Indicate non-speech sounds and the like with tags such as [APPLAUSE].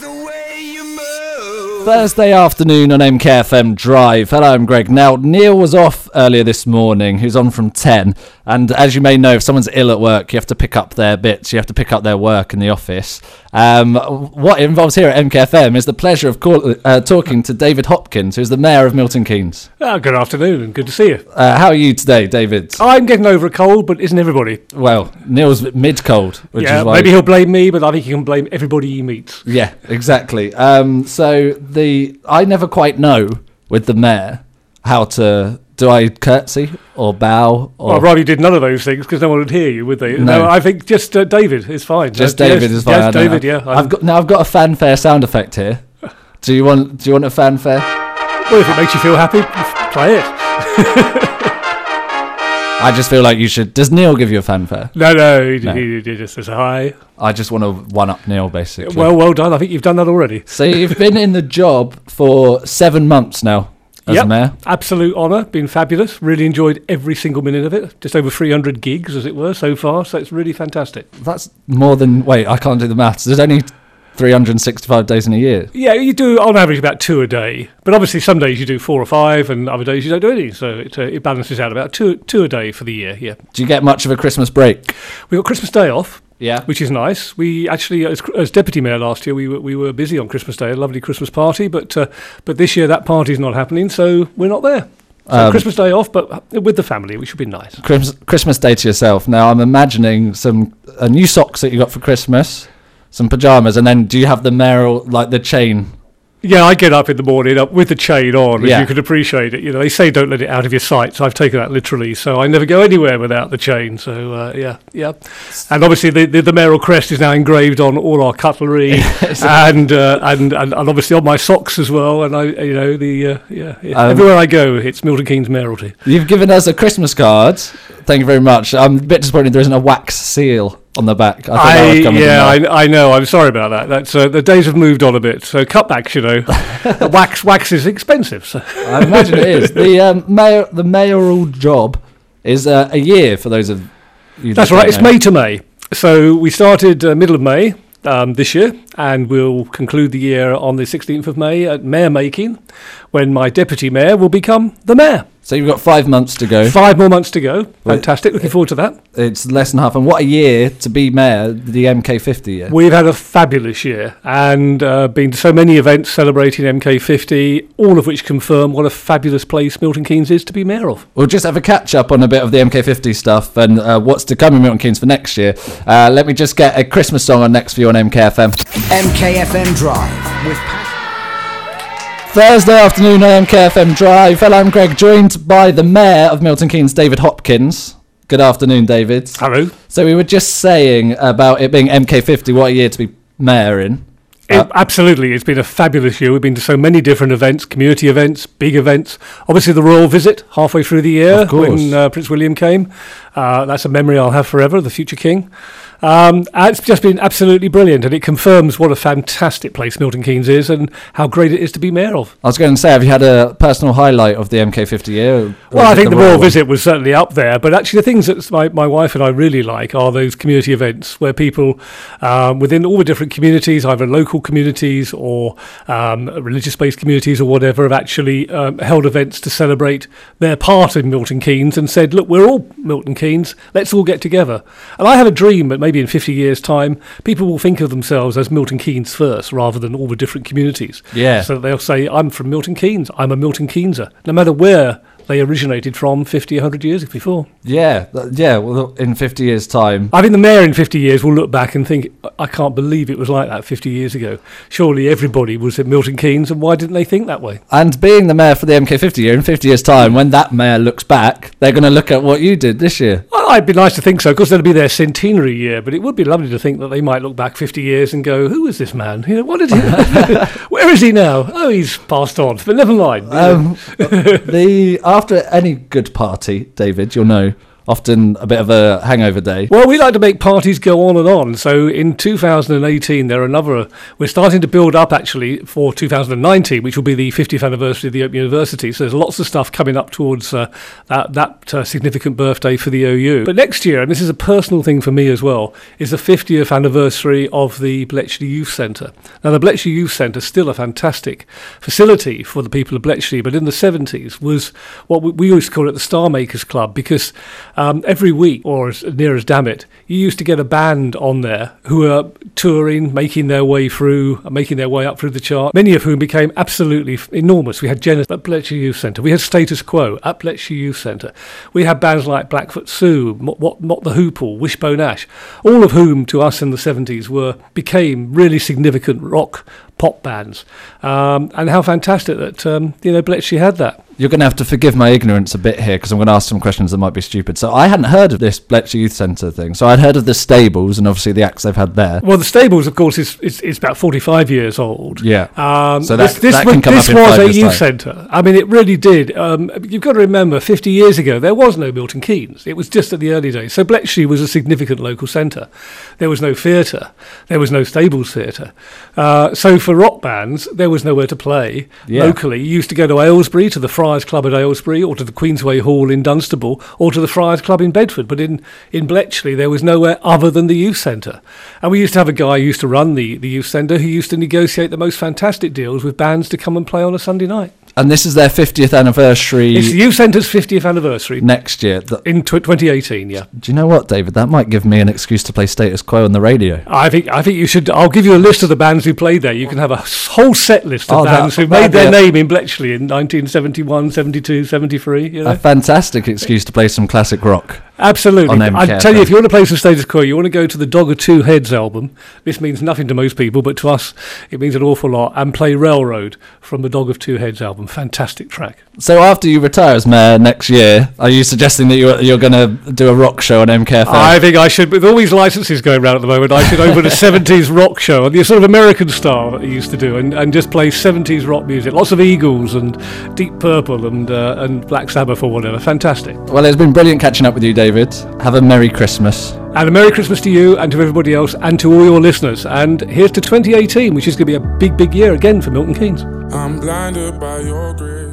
like. Thursday afternoon on MKFM Drive. Hello, I'm Greg. Now, Neil was off earlier this morning. Who's on from 10. And as you may know, if someone's ill at work, you have to pick up their bits. You have to pick up their work in the office. Um, what it involves here at MKFM is the pleasure of call, uh, talking to David Hopkins, who's the Mayor of Milton Keynes. Ah, good afternoon and good to see you. Uh, how are you today, David? I'm getting over a cold, but isn't everybody? Well, Neil's mid cold, which yeah, is why. maybe he'll blame me, but I think he can blame everybody he meets. Yeah, exactly. Um, so the I never quite know with the mayor how to do I curtsy or bow or Well, I'd rather you did none of those things because no one would hear you, would they? No. I think just uh, David is fine. just Uh, David yes, is fine. Yes, David. know. Yeah. I've got now. I've got a fanfare sound effect here. Do you want? Do you want a fanfare? well, if it makes you feel happy, play it. I just feel like you should. Does Neil give you a fanfare? No, no, he, No. he, he just says hi. I just want to one up Neil, basically. Well, well done. I think you've done that already. so you've been in the job for seven months now as Yep. mayor. Absolute honour. Been fabulous. Really enjoyed every single minute of it. Just over 300 gigs, as it were, so far. So it's really fantastic. That's more than. Wait, I can't do the maths. There's only 365 days in a year. Yeah, you do on average about two a day, but obviously some days you do four or five, and other days you don't do any. So it, uh, it balances out about two two a day for the year. Yeah, Do you get much of a Christmas break? we got Christmas Day off, Yeah. which is nice. We actually, as, as deputy mayor last year, we were we were busy on Christmas Day, a lovely Christmas party, but uh, but this year that party's not happening, so we're not there. So Um, Christmas Day off, but with the family, which should be nice. Christmas, Christmas Day to yourself. Now I'm imagining some uh, new socks that you got for Christmas, some pajamas, and then do you have the mayoral like the chain? Yeah, I get up in the morning up with the chain on, Yeah. you can appreciate it. You know, they say don't let it out of your sight, so I've taken that literally. So I never go anywhere without the chain. So uh, yeah, yeah. And obviously the, the the mayoral crest is now engraved on all our cutlery, [LAUGHS] and, uh, and and and obviously on my socks as well. And I, you know, the uh, yeah, yeah. Um, everywhere I go, it's Milton Keynes mayoralty. You've given us a Christmas card. Thank you very much. I'm a bit disappointed there isn't a wax seal on the back. I, I, yeah. I, I know. I'm sorry about that. That's uh, the days have moved on a bit. So cutbacks, you know, [LAUGHS] wax wax is expensive. So. I imagine it is. The um, mayor, the mayoral job is uh, a year for those of you. That's that right. It's. May to May. So we started uh, middle of May um, this year, and we'll conclude the year on the 16th of May at mayor making, when my deputy mayor will become the mayor. So you've got five months to go. Five more months to go. Fantastic. Looking forward to that. It's less than half. And what a year to be mayor, the MK50 year. We've had a fabulous year and uh, been to so many events celebrating MK50, all of which confirm what a fabulous place Milton Keynes is to be mayor of. We'll just have a catch up on a bit of the MK50 stuff and uh, what's to come in Milton Keynes for next year. Uh, let me just get a Christmas song on next for you on MKFM. MKFM Drive with Thursday afternoon on MKFM Drive. Hello, I'm Greg, joined by the Mayor of Milton Keynes, David Hopkins. Good afternoon, David. Hello. So we were just saying about it being MK50, what a year to be mayor in. It, Uh, absolutely, it's been a fabulous year. We've been to so many different events, community events, big events. Obviously, the royal visit halfway through the year when uh, Prince William came. Uh, that's a memory I'll have forever, the future king. Um, it's just been absolutely brilliant, and it confirms what a fantastic place Milton Keynes is and how great it is to be mayor of. I was going to say, have you had a personal highlight of the MK50 year? Well, I think the royal one? visit was certainly up there, but actually the things that my, my wife and I really like are those community events where people um, within all the different communities, either local communities or um, religious-based communities or whatever, have actually um, held events to celebrate their part in Milton Keynes and said, look, we're all Milton Keynes, let's all get together. And I have a dream that maybe in 50 years' time, people will think of themselves as Milton Keynes first rather than all the different communities. Yeah. So they'll say, I'm from Milton Keynes, I'm a Milton Keyneser, no matter where they originated from 50, 100 years before. Yeah, yeah. Well, in 50 years' time, I think the mayor in 50 years will look back and think, I can't believe it was like that 50 years ago. Surely everybody was at Milton Keynes, and why didn't they think that way? and being the mayor for the MK50 year, in 50 years' time, when that mayor looks back, they're going to look at what you did this year. Well, it'd be nice to think so, because that'll be their centenary year, but it would be lovely to think that they might look back 50 years and go, who was this man? You know, what did he... [LAUGHS] [LAUGHS] Where is he now? Oh, he's passed on, but never mind. Um, [LAUGHS] the after any good party, David, you'll know often a bit of a hangover day. Well, we like to make parties go on and on. So in 2018, there are another. We're starting to build up actually for 2019, which will be the 50th anniversary of the Open University. So there's lots of stuff coming up towards uh, that, that uh, significant birthday for the OU. But next year, and this is a personal thing for me as well, is the 50th anniversary of the Bletchley Youth Centre. Now, the Bletchley Youth Centre is still a fantastic facility for the people of Bletchley, but in the 70s was what we, we used to call it the Star Makers Club because um, every week, or as near as damn it, you used to get a band on there who were touring, making their way through, making their way up through the chart, many of whom became absolutely enormous. We had Genesis at Bletchley Youth Centre, we had Status Quo at Bletchley Youth Centre, we had bands like Blackfoot Sue, Mott, Mott, Mott the Hoople, Wishbone Ash, all of whom to us in the 70s were became really significant rock pop bands. Um, and how fantastic that um, you know Bletchley had that. You're going to have to forgive my ignorance a bit here because I'm going to ask some questions that might be stupid. So I hadn't heard of this Bletchley Youth Centre thing. So I'd heard of the stables and obviously the acts they've had there. Well, the stables, of course, is is, is about 45 years old. Yeah. Um, So this, that- this that was, can come this up in was a youth centre. I mean, it really did. Um, you've got to remember, 50 years ago, there was no Milton Keynes. It was just at the early days. So Bletchley was a significant local centre. There was no theatre. There was no stables theatre. Uh, so for rock bands, there was nowhere to play Yeah. locally. You used to go to Aylesbury, to the Friars Club at Aylesbury, or to the Queensway Hall in Dunstable, or to the Friars Club in Bedford. But in, in Bletchley, there was nowhere other than the youth centre. And we used to have a guy who used to run the, the youth centre who used to negotiate the most fantastic deals with bands to come and play on a Sunday night. And this is their 50th anniversary It's the youth centre's 50th anniversary next year. Th- in tw 2018, yeah. Do you know what, David? That might give me an excuse to play Status Quo on the radio. I think I think you should. I'll give you a list of the bands who played there. You can have a whole set list of Oh, bands who that'd made their a- name in Bletchley in 1971, 72, 73. You know? A fantastic excuse to play some classic rock. Absolutely. I tell you, if you want to play some status quo, you want to go to the Dog of Two Heads album. This means nothing to most people, but to us, it means an awful lot. And play Railroad from the Dog of Two Heads album. Fantastic track. So after you retire as mayor next year, are you suggesting that you're, you're going to do a rock show on MKFM? I think I should, with all these licenses going around at the moment, I should open a [LAUGHS] 70s rock show, the sort of American style that I used to do, and, and just play 70s rock music. Lots of Eagles and Deep Purple and, uh, and Black Sabbath or whatever. Fantastic. well, it's been brilliant catching up with you, David. Have a Merry Christmas. And a Merry Christmas to you and to everybody else and to all your listeners. And here's to 2018, which is going to be a big, big year again for Milton Keynes. I'm blinded by your grace.